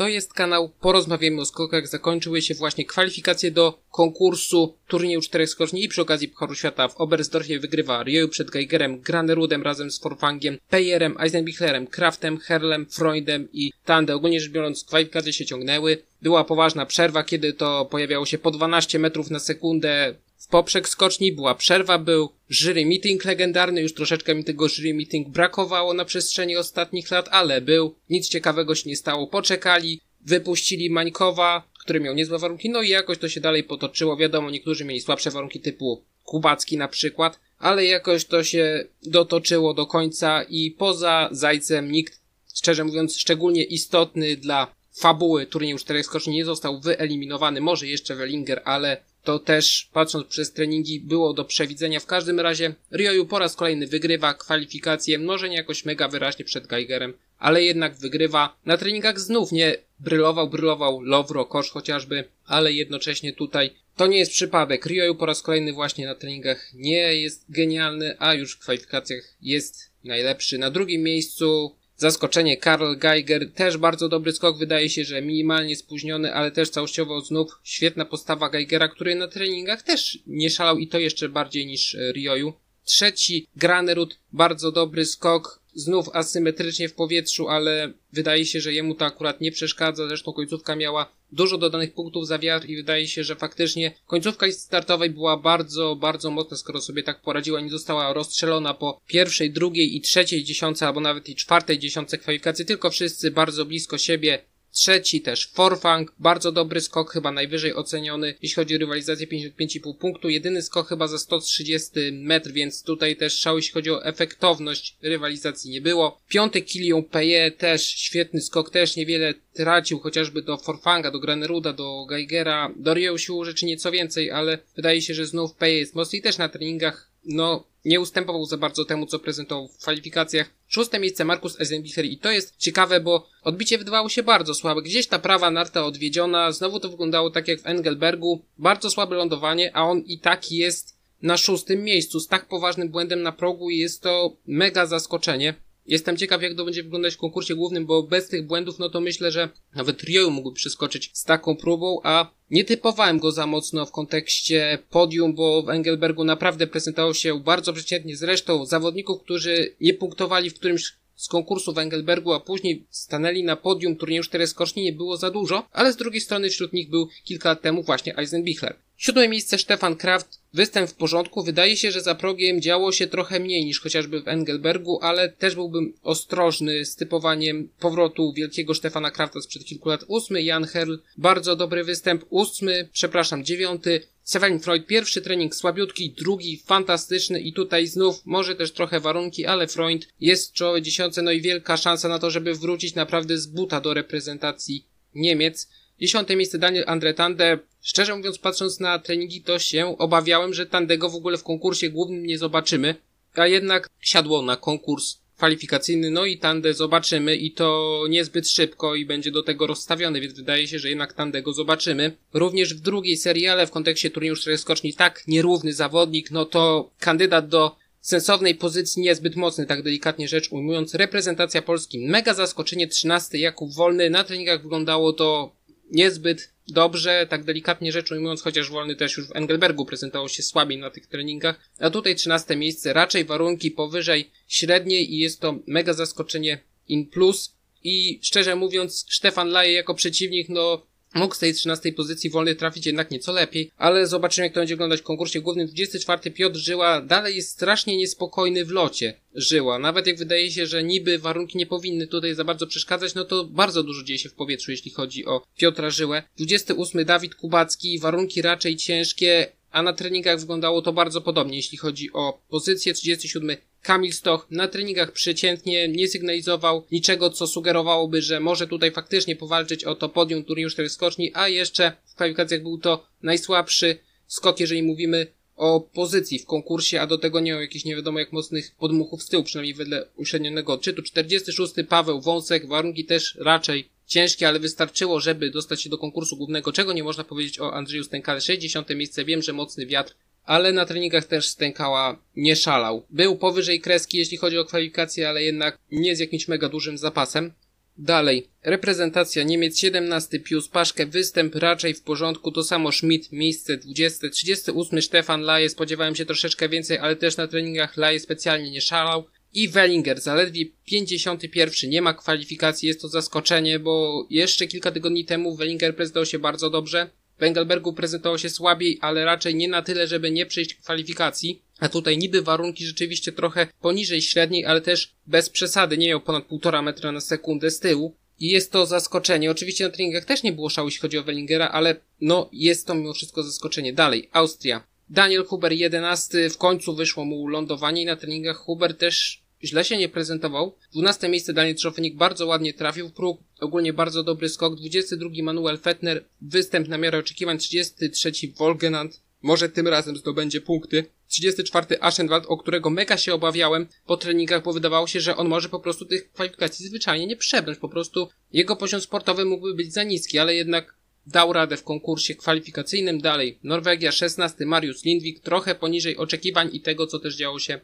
To jest kanał Porozmawiamy o skokach. Zakończyły się właśnie kwalifikacje do konkursu turnieju czterech skoczni i przy okazji Pucharu Świata w Oberstdorfie wygrywa Rioju przed Geigerem, Granerudem razem z Forfangiem, Pejerem, Eisenbichlerem, Kraftem, Herlem, Freundem i Tande. Ogólnie rzecz biorąc kwalifikacje się ciągnęły. Była poważna przerwa, kiedy to pojawiało się po 12 metrów na sekundę poprzek skoczni, była przerwa, był jury meeting legendarny, już troszeczkę mi tego jury meeting brakowało na przestrzeni ostatnich lat, ale był, nic ciekawego się nie stało, poczekali, wypuścili Mańkowa, który miał niezłe warunki, no i jakoś to się dalej potoczyło, wiadomo, niektórzy mieli słabsze warunki typu Kubacki na przykład, ale jakoś to się dotoczyło do końca i poza Zajcem nikt, szczerze mówiąc, szczególnie istotny dla fabuły turnieju czterech skoczni nie został wyeliminowany, może jeszcze Wellinger, ale to też patrząc przez treningi było do przewidzenia. W każdym razie Rioju po raz kolejny wygrywa kwalifikacje, może nie jakoś mega wyraźnie przed Geigerem, ale jednak wygrywa. Na treningach znów nie brylował, brylował Lowro, Kosz chociażby, ale jednocześnie tutaj to nie jest przypadek. Rioju po raz kolejny właśnie na treningach nie jest genialny, a już w kwalifikacjach jest najlepszy. Na drugim miejscu Zaskoczenie Karl Geiger, też bardzo dobry skok, wydaje się, że minimalnie spóźniony, ale też całościowo znów świetna postawa Geigera, który na treningach też nie szalał i to jeszcze bardziej niż e, Rioju. Trzeci Granerud, bardzo dobry skok, znów asymetrycznie w powietrzu, ale wydaje się, że jemu to akurat nie przeszkadza, zresztą końcówka miała dużo dodanych punktów za wiatr i wydaje się, że faktycznie końcówka startowej była bardzo, bardzo mocna, skoro sobie tak poradziła, nie została rozstrzelona po pierwszej, drugiej i trzeciej dziesiątce, albo nawet i czwartej dziesiątce kwalifikacji, tylko wszyscy bardzo blisko siebie, Trzeci też Forfang, bardzo dobry skok, chyba najwyżej oceniony, jeśli chodzi o rywalizację 55,5 punktu. Jedyny skok chyba za 130 metr, więc tutaj też szał, jeśli chodzi o efektowność rywalizacji nie było. Piąty Kilion Peje też świetny skok, też niewiele tracił, chociażby do Forfanga, do Graneruda, do Geigera. Do Rio siłą rzeczy nieco więcej, ale wydaje się, że znów Peje jest mocny i też na treningach, no, nie ustępował za bardzo temu, co prezentował w kwalifikacjach. Szóste miejsce Markus Eisenbichler i to jest ciekawe, bo odbicie wydawało się bardzo słabe. Gdzieś ta prawa narta odwiedziona, znowu to wyglądało tak jak w Engelbergu. Bardzo słabe lądowanie, a on i tak jest na szóstym miejscu z tak poważnym błędem na progu i jest to mega zaskoczenie. Jestem ciekaw, jak to będzie wyglądać w konkursie głównym, bo bez tych błędów, no to myślę, że nawet Rio mógłby przeskoczyć z taką próbą, a nie typowałem go za mocno w kontekście podium, bo w Engelbergu naprawdę prezentował się bardzo przeciętnie. Zresztą zawodników, którzy nie punktowali w którymś z konkursu w Engelbergu, a później stanęli na podium turnieju cztery skoczni nie było za dużo, ale z drugiej strony wśród nich był kilka lat temu właśnie Eisenbichler. Siódme miejsce Stefan Kraft. Występ w porządku. Wydaje się, że za progiem działo się trochę mniej niż chociażby w Engelbergu, ale też byłbym ostrożny z typowaniem powrotu wielkiego Stefana Krafta sprzed kilku lat. Ósmy Jan Herl. Bardzo dobry występ. Ósmy, przepraszam, dziewiąty Severin Freud, pierwszy trening słabiutki, drugi fantastyczny i tutaj znów może też trochę warunki, ale Freud jest w czołowej dziesiątce, no i wielka szansa na to, żeby wrócić naprawdę z buta do reprezentacji Niemiec. Dziesiąte miejsce Daniel Andre Tande. Szczerze mówiąc, patrząc na treningi, to się obawiałem, że Tandego w ogóle w konkursie głównym nie zobaczymy, a jednak siadło na konkurs kwalifikacyjny, no i Tandę zobaczymy i to niezbyt szybko i będzie do tego rozstawiony, więc wydaje się, że jednak Tandego zobaczymy. Również w drugiej serii, ale w kontekście turnieju czterech skoczni tak nierówny zawodnik, no to kandydat do sensownej pozycji niezbyt mocny, tak delikatnie rzecz ujmując. Reprezentacja Polski, mega zaskoczenie, 13 Jakub Wolny, na treningach wyglądało to niezbyt dobrze, tak delikatnie rzecz ujmując, chociaż Wolny też już w Engelbergu prezentował się słabiej na tych treningach, a tutaj 13 miejsce, raczej warunki powyżej średniej i jest to mega zaskoczenie in plus. I szczerze mówiąc, Stefan Laje jako przeciwnik, no Mógł z tej 13 pozycji wolny trafić jednak nieco lepiej, ale zobaczymy jak to będzie wyglądać w konkursie głównym. 24 Piotr Żyła dalej jest strasznie niespokojny w locie. Żyła. Nawet jak wydaje się, że niby warunki nie powinny tutaj za bardzo przeszkadzać, no to bardzo dużo dzieje się w powietrzu, jeśli chodzi o Piotra Żyłę. 28 Dawid Kubacki, warunki raczej ciężkie, a na treningach wyglądało to bardzo podobnie, jeśli chodzi o pozycję. 37 Kamil Stoch na treningach przeciętnie nie sygnalizował niczego, co sugerowałoby, że może tutaj faktycznie powalczyć o to podium turnieju 4 skoczni, a jeszcze w kwalifikacjach był to najsłabszy skok, jeżeli mówimy o pozycji w konkursie, a do tego nie o jakichś nie wiadomo jak mocnych podmuchów z tyłu, przynajmniej wedle uśrednionego odczytu. 46 Paweł Wąsek, warunki też raczej ciężkie, ale wystarczyło, żeby dostać się do konkursu głównego, czego nie można powiedzieć o Andrzeju Stękale. 60 miejsce, wiem, że mocny wiatr ale na treningach też stękała nie szalał. Był powyżej kreski, jeśli chodzi o kwalifikacje, ale jednak nie z jakimś mega dużym zapasem. Dalej, reprezentacja Niemiec 17 Pius Paszke, występ raczej w porządku, to samo Schmidt, miejsce 20, 38 Stefan Laje, spodziewałem się troszeczkę więcej, ale też na treningach Laje specjalnie nie szalał. I Wellinger, zaledwie 51, nie ma kwalifikacji, jest to zaskoczenie, bo jeszcze kilka tygodni temu Wellinger prezentował się bardzo dobrze. W Engelbergu prezentował się słabiej, ale raczej nie na tyle, żeby nie przejść kwalifikacji. A tutaj niby warunki rzeczywiście trochę poniżej średniej, ale też bez przesady. Nie miał ponad 1,5 metra na sekundę z tyłu. I jest to zaskoczenie. Oczywiście na treningach też nie było szału, jeśli chodzi o Wellingera, ale no jest to mimo wszystko zaskoczenie. Dalej, Austria. Daniel Huber 11, w końcu wyszło mu lądowanie i na treningach Huber też źle się nie prezentował. 12 miejsce Daniel Trzofenik bardzo ładnie trafił w próg, ogólnie bardzo dobry skok. 22 Manuel Fettner, występ na miarę oczekiwań. 33 Wolgenant, może tym razem zdobędzie punkty. 34 Aschenwald, o którego mega się obawiałem po treningach, bo wydawało się, że on może po prostu tych kwalifikacji zwyczajnie nie przebrnąć. Po prostu jego poziom sportowy mógłby być za niski, ale jednak dał radę w konkursie kwalifikacyjnym. Dalej, Norwegia 16, Mariusz Lindwik, trochę poniżej oczekiwań i tego, co też działo się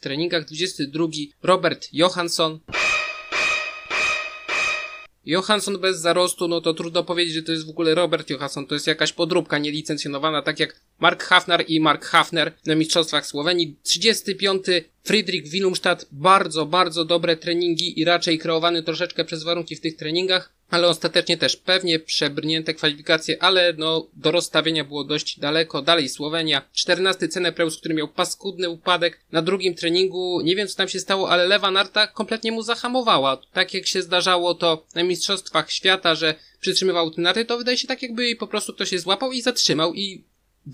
treningach. 22, Robert Johansson. Johansson bez zarostu, no to trudno powiedzieć, że to jest w ogóle Robert Johansson, to jest jakaś podróbka nielicencjonowana, tak jak Mark Hafner i Mark Hafner na Mistrzostwach Słowenii. 35. Friedrich Willumstadt, bardzo, bardzo dobre treningi i raczej kreowany troszeczkę przez warunki w tych treningach ale ostatecznie też pewnie przebrnięte kwalifikacje, ale no do rozstawienia było dość daleko. Dalej Słowenia, 14 Cenepreus, który miał paskudny upadek na drugim treningu. Nie wiem co tam się stało, ale lewa narta kompletnie mu zahamowała. Tak jak się zdarzało to na Mistrzostwach Świata, że przytrzymywał te narty, to wydaje się tak jakby po prostu ktoś się złapał i zatrzymał i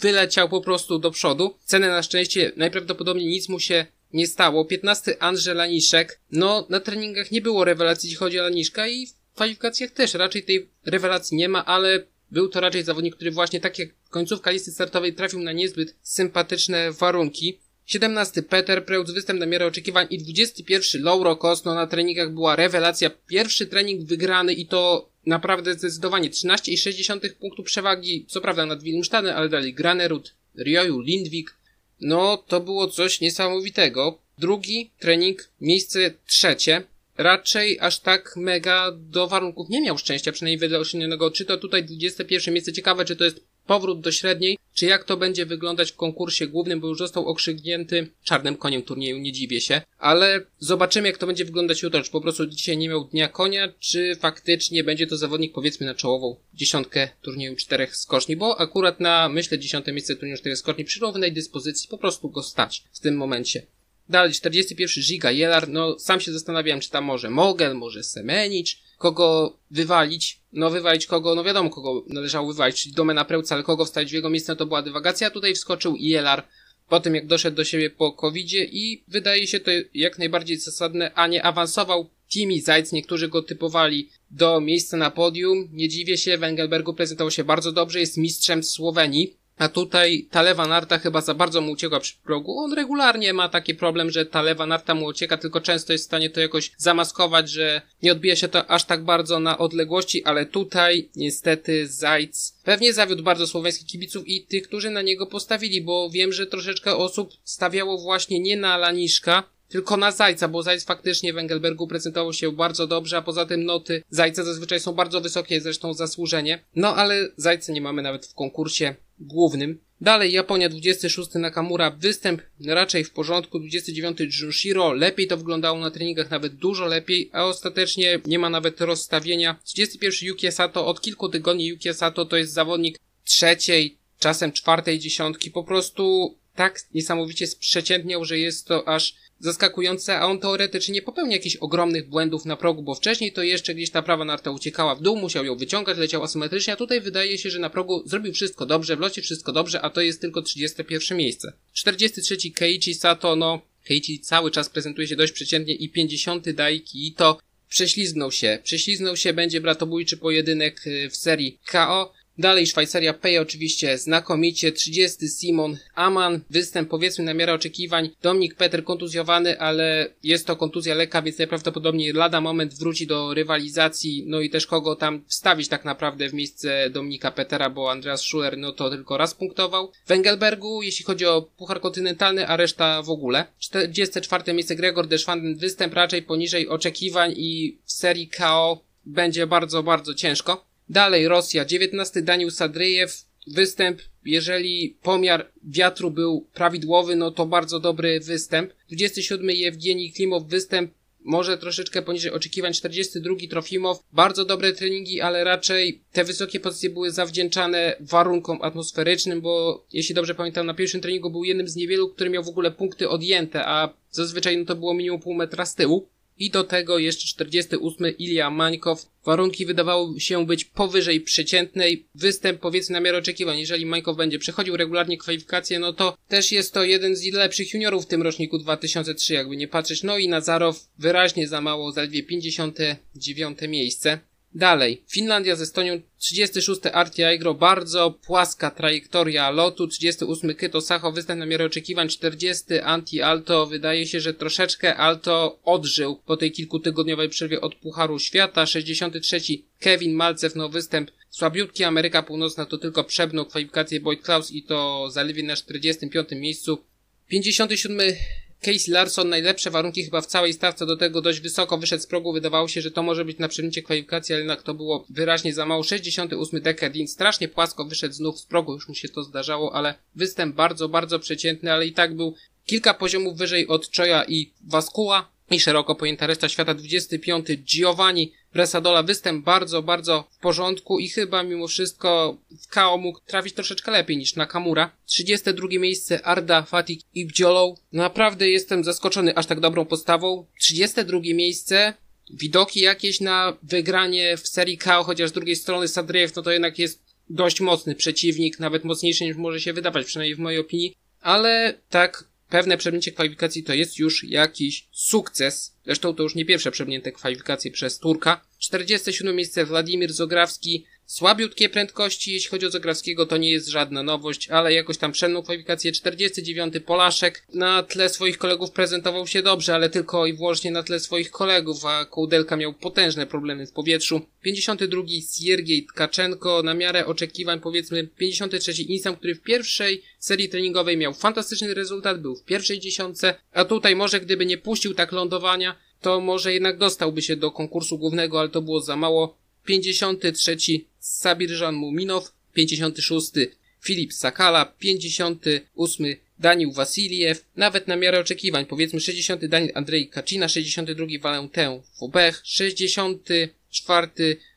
wyleciał po prostu do przodu. Cenę na szczęście najprawdopodobniej nic mu się nie stało. 15 Andrzej Laniszek. No, na treningach nie było rewelacji, jeśli chodzi o Laniszka i kwalifikacjach też raczej tej rewelacji nie ma, ale był to raczej zawodnik, który właśnie tak jak końcówka listy startowej trafił na niezbyt sympatyczne warunki. 17 Peter Preutz, występ na miarę oczekiwań i 21 Lauro Kosno na treningach była rewelacja. Pierwszy trening wygrany i to naprawdę zdecydowanie 13,6 punktu przewagi, co prawda nad Wilmstadem, ale dalej Granerud, Rioju, Lindwik. No, to było coś niesamowitego. Drugi trening, miejsce trzecie raczej aż tak mega do warunków nie miał szczęścia, przynajmniej wedle osiągnionego. Czy to tutaj 21 miejsce ciekawe, czy to jest powrót do średniej, czy jak to będzie wyglądać w konkursie głównym, bo już został okrzyknięty czarnym koniem turnieju, nie dziwię się, ale zobaczymy jak to będzie wyglądać jutro, czy po prostu dzisiaj nie miał dnia konia, czy faktycznie będzie to zawodnik powiedzmy na czołową dziesiątkę turnieju czterech skoczni, bo akurat na, myślę, dziesiąte miejsce turnieju czterech skoczni przy równej dyspozycji po prostu go stać w tym momencie. Dalej, 41 Giga Jelar, no sam się zastanawiałem, czy tam może Mogel, może Semenicz, kogo wywalić, no wywalić kogo, no wiadomo kogo należało wywalić, czyli Domena Prełca, ale kogo wstać w jego miejsce, no to była dywagacja, tutaj wskoczył Jelar, po tym jak doszedł do siebie po covid i wydaje się to jak najbardziej zasadne, a nie awansował Timi Zajc, niektórzy go typowali do miejsca na podium, nie dziwię się, Wengelbergu prezentował się bardzo dobrze, jest mistrzem Słowenii, a tutaj ta lewa narta chyba za bardzo mu uciekła przy progu. On regularnie ma taki problem, że ta lewa narta mu ucieka, tylko często jest w stanie to jakoś zamaskować, że nie odbija się to aż tak bardzo na odległości, ale tutaj niestety Zajc pewnie zawiódł bardzo słoweńskich kibiców i tych, którzy na niego postawili, bo wiem, że troszeczkę osób stawiało właśnie nie na Laniszka, tylko na Zajca, bo Zajc faktycznie w Engelbergu prezentował się bardzo dobrze, a poza tym noty Zajca zazwyczaj są bardzo wysokie, zresztą zasłużenie. No ale Zajca nie mamy nawet w konkursie głównym. Dalej Japonia 26 Nakamura, występ raczej w porządku, 29 Junshiro, lepiej to wyglądało na treningach, nawet dużo lepiej, a ostatecznie nie ma nawet rozstawienia. 31 Yuki Sato, od kilku tygodni Yuki Sato to jest zawodnik trzeciej, czasem czwartej dziesiątki, po prostu tak niesamowicie sprzeciętniał, że jest to aż zaskakujące, a on teoretycznie nie popełnia jakichś ogromnych błędów na progu, bo wcześniej to jeszcze gdzieś ta prawa narta uciekała w dół, musiał ją wyciągać, leciał asymetrycznie, a tutaj wydaje się, że na progu zrobił wszystko dobrze, w locie wszystko dobrze, a to jest tylko 31 miejsce. 43 Keiichi Sato, no, Keiichi cały czas prezentuje się dość przeciętnie i 50 Daiki to prześlizgnął się, prześlizgnął się, będzie bratobójczy pojedynek y, w serii KO, Dalej Szwajcaria Pay oczywiście znakomicie, 30 Simon Aman, występ powiedzmy na miarę oczekiwań, Dominik Peter kontuzjowany, ale jest to kontuzja lekka, więc najprawdopodobniej lada moment wróci do rywalizacji, no i też kogo tam wstawić tak naprawdę w miejsce Dominika Petera, bo Andreas Schuler no to tylko raz punktował. W Engelbergu, jeśli chodzi o Puchar Kontynentalny, a reszta w ogóle. 44 miejsce Gregor Deschwanden, występ raczej poniżej oczekiwań i w serii KO będzie bardzo, bardzo ciężko. Dalej Rosja, 19 Daniel Sadryjew, występ, jeżeli pomiar wiatru był prawidłowy, no to bardzo dobry występ. 27 Jewgeni Klimow, występ może troszeczkę poniżej oczekiwań. 42 Trofimow, bardzo dobre treningi, ale raczej te wysokie pozycje były zawdzięczane warunkom atmosferycznym, bo jeśli dobrze pamiętam, na pierwszym treningu był jednym z niewielu, który miał w ogóle punkty odjęte, a zazwyczaj no to było minimum pół metra z tyłu. I do tego jeszcze 48 Ilia Mańkow. Warunki wydawały się być powyżej przeciętnej. Występ powiedzmy na miarę oczekiwań. Jeżeli Mańkow będzie przechodził regularnie kwalifikacje, no to też jest to jeden z lepszych juniorów w tym roczniku 2003, jakby nie patrzeć. No i Nazarow wyraźnie za mało, zaledwie 59 miejsce. Dalej, Finlandia ze Estonią, 36 Arti Aigro, bardzo płaska trajektoria lotu, 38 Kyto Sacho, występ na miarę oczekiwań, 40 Anti Alto, wydaje się, że troszeczkę Alto odżył po tej kilkutygodniowej przerwie od Pucharu Świata, 63 Kevin Malcew, no występ. Słabiutki, Ameryka Północna to tylko przebnął kwalifikację Boyd Klaus i to zaledwie na 45 miejscu, 57 Casey Larson, najlepsze warunki chyba w całej stawce, do tego dość wysoko wyszedł z progu, wydawało się, że to może być na przemicie kwalifikacji, ale jednak to było wyraźnie za mało. 68 Decker strasznie płasko wyszedł znów z progu, już mu się to zdarzało, ale występ bardzo, bardzo przeciętny, ale i tak był kilka poziomów wyżej od Choya i Vaskuła i szeroko pojęta reszta świata. 25 Giovanni Bresadola występ bardzo, bardzo w porządku i chyba mimo wszystko w KO mógł trafić troszeczkę lepiej niż Nakamura. 32 miejsce Arda, Fatik i Bdziolą. Naprawdę jestem zaskoczony aż tak dobrą postawą. 32 miejsce widoki jakieś na wygranie w serii KO, chociaż z drugiej strony Sadriew, no to jednak jest dość mocny przeciwnik, nawet mocniejszy niż może się wydawać, przynajmniej w mojej opinii. Ale tak pewne przebnięcie kwalifikacji to jest już jakiś sukces. Zresztą to już nie pierwsze przebnięte kwalifikacje przez Turka. 47 miejsce Władimir Zograwski Słabiutkie prędkości, jeśli chodzi o Zagrawskiego, to nie jest żadna nowość, ale jakoś tam przedną kwalifikację 49 Polaszek na tle swoich kolegów prezentował się dobrze, ale tylko i wyłącznie na tle swoich kolegów, a Kołdelka miał potężne problemy w powietrzu. 52 Siergiej Tkaczenko, na miarę oczekiwań powiedzmy 53 Insam, który w pierwszej serii treningowej miał fantastyczny rezultat, był w pierwszej dziesiątce, a tutaj może gdyby nie puścił tak lądowania, to może jednak dostałby się do konkursu głównego, ale to było za mało. 53 Sabirżan Muminow, 56 Filip Sakala, 58 Daniel Wasiliew, nawet na miarę oczekiwań, powiedzmy 60 Daniel Andrzej Kaczyna, 62 Valentin Fobech, 64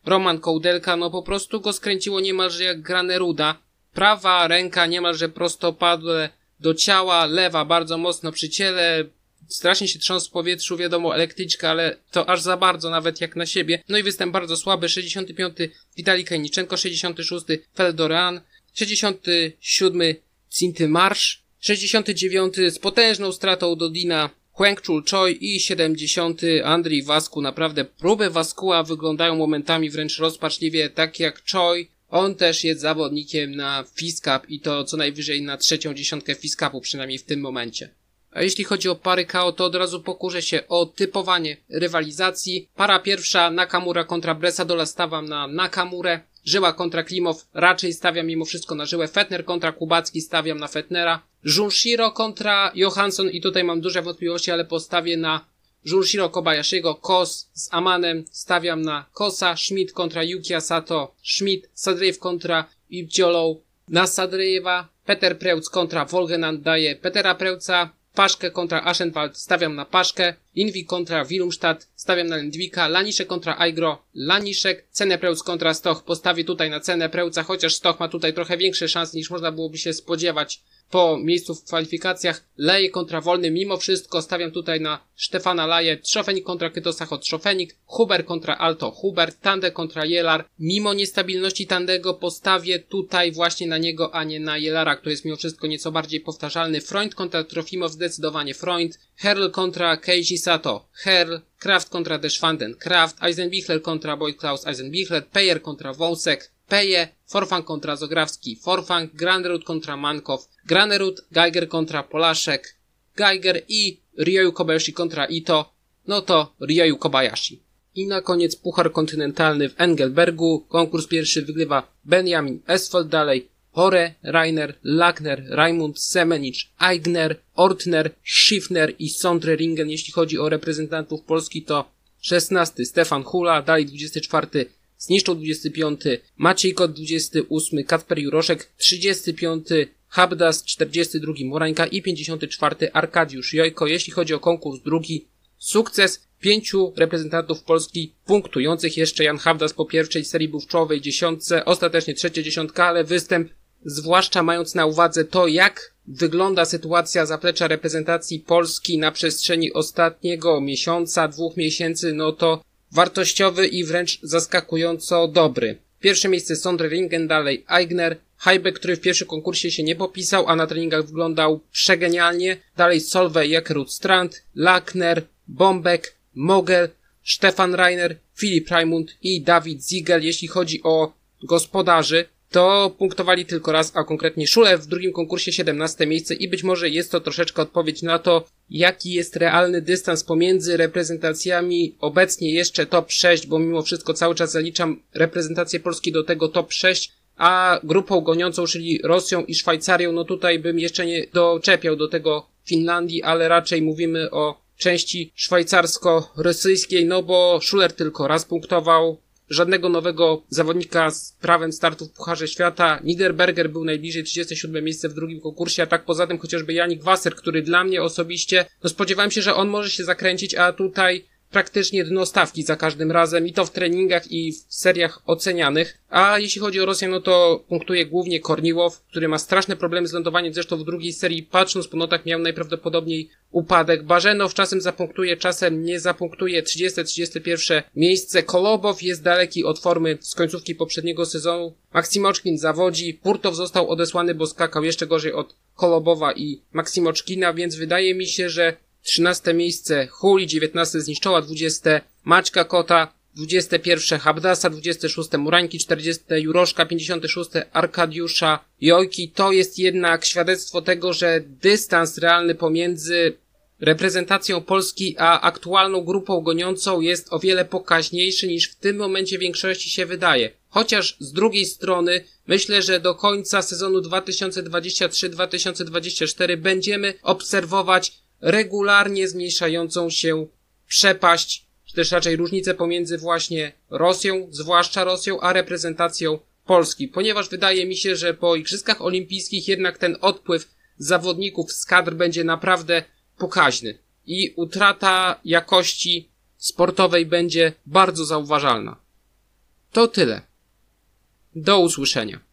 Roman Kołdelka, no po prostu go skręciło niemalże jak Graneruda. Prawa ręka niemalże prostopadle do ciała, lewa bardzo mocno przy ciele, strasznie się trząsł w powietrzu, wiadomo, elektryczka, ale to aż za bardzo, nawet jak na siebie. No i występ bardzo słaby, 65. Witali Kajniczenko, 66. Feldoran, 67. Cinty Marsz, 69. z potężną stratą do Dina Huangchul Choi i 70. Andrii Wasku. Naprawdę próby Waskuła wyglądają momentami wręcz rozpaczliwie, tak jak Choi. On też jest zawodnikiem na Fiskap i to co najwyżej na trzecią dziesiątkę Fiskapu, przynajmniej w tym momencie. A jeśli chodzi o pary KO, to od razu pokurzę się o typowanie rywalizacji. Para pierwsza Nakamura kontra Bresadola stawiam na Nakamurę. Żyła kontra Klimow raczej stawiam mimo wszystko na Żyłę. Fetner kontra Kubacki stawiam na Fetnera. Junshiro kontra Johansson i tutaj mam duże wątpliwości, ale postawię na Junshiro Kobayashiego. Kos z Amanem stawiam na Kosa. Schmidt kontra Yuki Asato. Schmidt. Sadrejew kontra Ibciolą. Na Sadrejewa. Peter Preutz kontra Wolgenand daje Petera Preuca. Paszkę kontra Aschenwald stawiam na Paszkę, Inwi kontra Wilumstadt stawiam na Lindwika, Laniszek kontra Aigro, Laniszek, Cenę Prełc kontra Stoch postawię tutaj na cenę Prełca, chociaż Stoch ma tutaj trochę większe szanse niż można byłoby się spodziewać po miejscu w kwalifikacjach. Leje kontra Wolny, mimo wszystko stawiam tutaj na Stefana Laje, Trzofenik kontra Kytosacho Trzofenik, Huber kontra Alto Huber, Tande kontra Jelar. Mimo niestabilności Tandego postawię tutaj właśnie na niego, a nie na Jelara, który jest mimo wszystko nieco bardziej powtarzalny. Freund kontra Trofimow, zdecydowanie Freund. Herl kontra Keiji Sato, Herl. Kraft kontra Deschwanden, Kraft. Eisenbichler kontra Boyd Klaus Eisenbichler, Peyer kontra Wąsek, Peje, Forfang kontra Zograwski, Forfang, Granerud kontra Mankow, Granerud, Geiger kontra Polaszek, Geiger i Ryoyu Kobayashi kontra Ito, no to Ryoyu Kobayashi. I na koniec Puchar Kontynentalny w Engelbergu. Konkurs pierwszy wygrywa Benjamin Esfold dalej. Hore, Rainer, Lackner, Raimund, Semenich, Eigner, Ortner, Schiffner i Sondreringen. Jeśli chodzi o reprezentantów Polski to 16 Stefan Hula, dalej 24 Zniszczą 25 Maciej Kot 28 Kacper Juroszek 35 Habdas 42 Morańka i 54 Arkadiusz Jojko. Jeśli chodzi o konkurs drugi, sukces pięciu reprezentantów Polski punktujących. Jeszcze Jan Habdas po pierwszej serii czołowej dziesiątce, ostatecznie trzecia dziesiątka, ale występ, zwłaszcza mając na uwadze to, jak wygląda sytuacja zaplecza reprezentacji Polski na przestrzeni ostatniego miesiąca, dwóch miesięcy, no to wartościowy i wręcz zaskakująco dobry. Pierwsze miejsce Sondre Ringen, dalej Eigner, Heibe, który w pierwszym konkursie się nie popisał, a na treningach wyglądał przegenialnie. Dalej Solveig Jakerud Strand, Lackner, Bombek, Mogel, Stefan Reiner, Filip Raimund i Dawid Ziegel. Jeśli chodzi o gospodarzy, to punktowali tylko raz, a konkretnie Szule w drugim konkursie 17 miejsce i być może jest to troszeczkę odpowiedź na to, jaki jest realny dystans pomiędzy reprezentacjami. Obecnie jeszcze top 6, bo mimo wszystko cały czas zaliczam reprezentację Polski do tego top 6, a grupą goniącą, czyli Rosją i Szwajcarią, no tutaj bym jeszcze nie doczepiał do tego Finlandii, ale raczej mówimy o części szwajcarsko-rosyjskiej, no bo Schuler tylko raz punktował, żadnego nowego zawodnika z prawem startu w Pucharze Świata. Niederberger był najbliżej 37 miejsce w drugim konkursie, a tak poza tym chociażby Janik Wasser, który dla mnie osobiście, no spodziewałem się, że on może się zakręcić, a tutaj praktycznie dno stawki za każdym razem i to w treningach i w seriach ocenianych. A jeśli chodzi o Rosję, no to punktuje głównie Korniłow, który ma straszne problemy z lądowaniem, zresztą w drugiej serii patrząc po notach miał najprawdopodobniej upadek. Barzenow czasem zapunktuje, czasem nie zapunktuje 30-31 miejsce. Kolobow jest daleki od formy z końcówki poprzedniego sezonu. Maksimoczkin zawodzi, Purtow został odesłany, bo skakał jeszcze gorzej od Kolobowa i Maksimoczkina, więc wydaje mi się, że 13 miejsce Huli, 19 zniszczoła, 20 Maćka Kota, 21 Habdasa, 26 Murańki, 40 Juroszka, 56 Arkadiusza Jojki. To jest jednak świadectwo tego, że dystans realny pomiędzy reprezentacją Polski a aktualną grupą goniącą jest o wiele pokaźniejszy niż w tym momencie większości się wydaje. Chociaż z drugiej strony myślę, że do końca sezonu 2023-2024 będziemy obserwować regularnie zmniejszającą się przepaść, czy też raczej różnicę pomiędzy właśnie Rosją, zwłaszcza Rosją, a reprezentacją Polski, ponieważ wydaje mi się, że po Igrzyskach Olimpijskich jednak ten odpływ zawodników z kadr będzie naprawdę pokaźny i utrata jakości sportowej będzie bardzo zauważalna. To tyle. Do usłyszenia.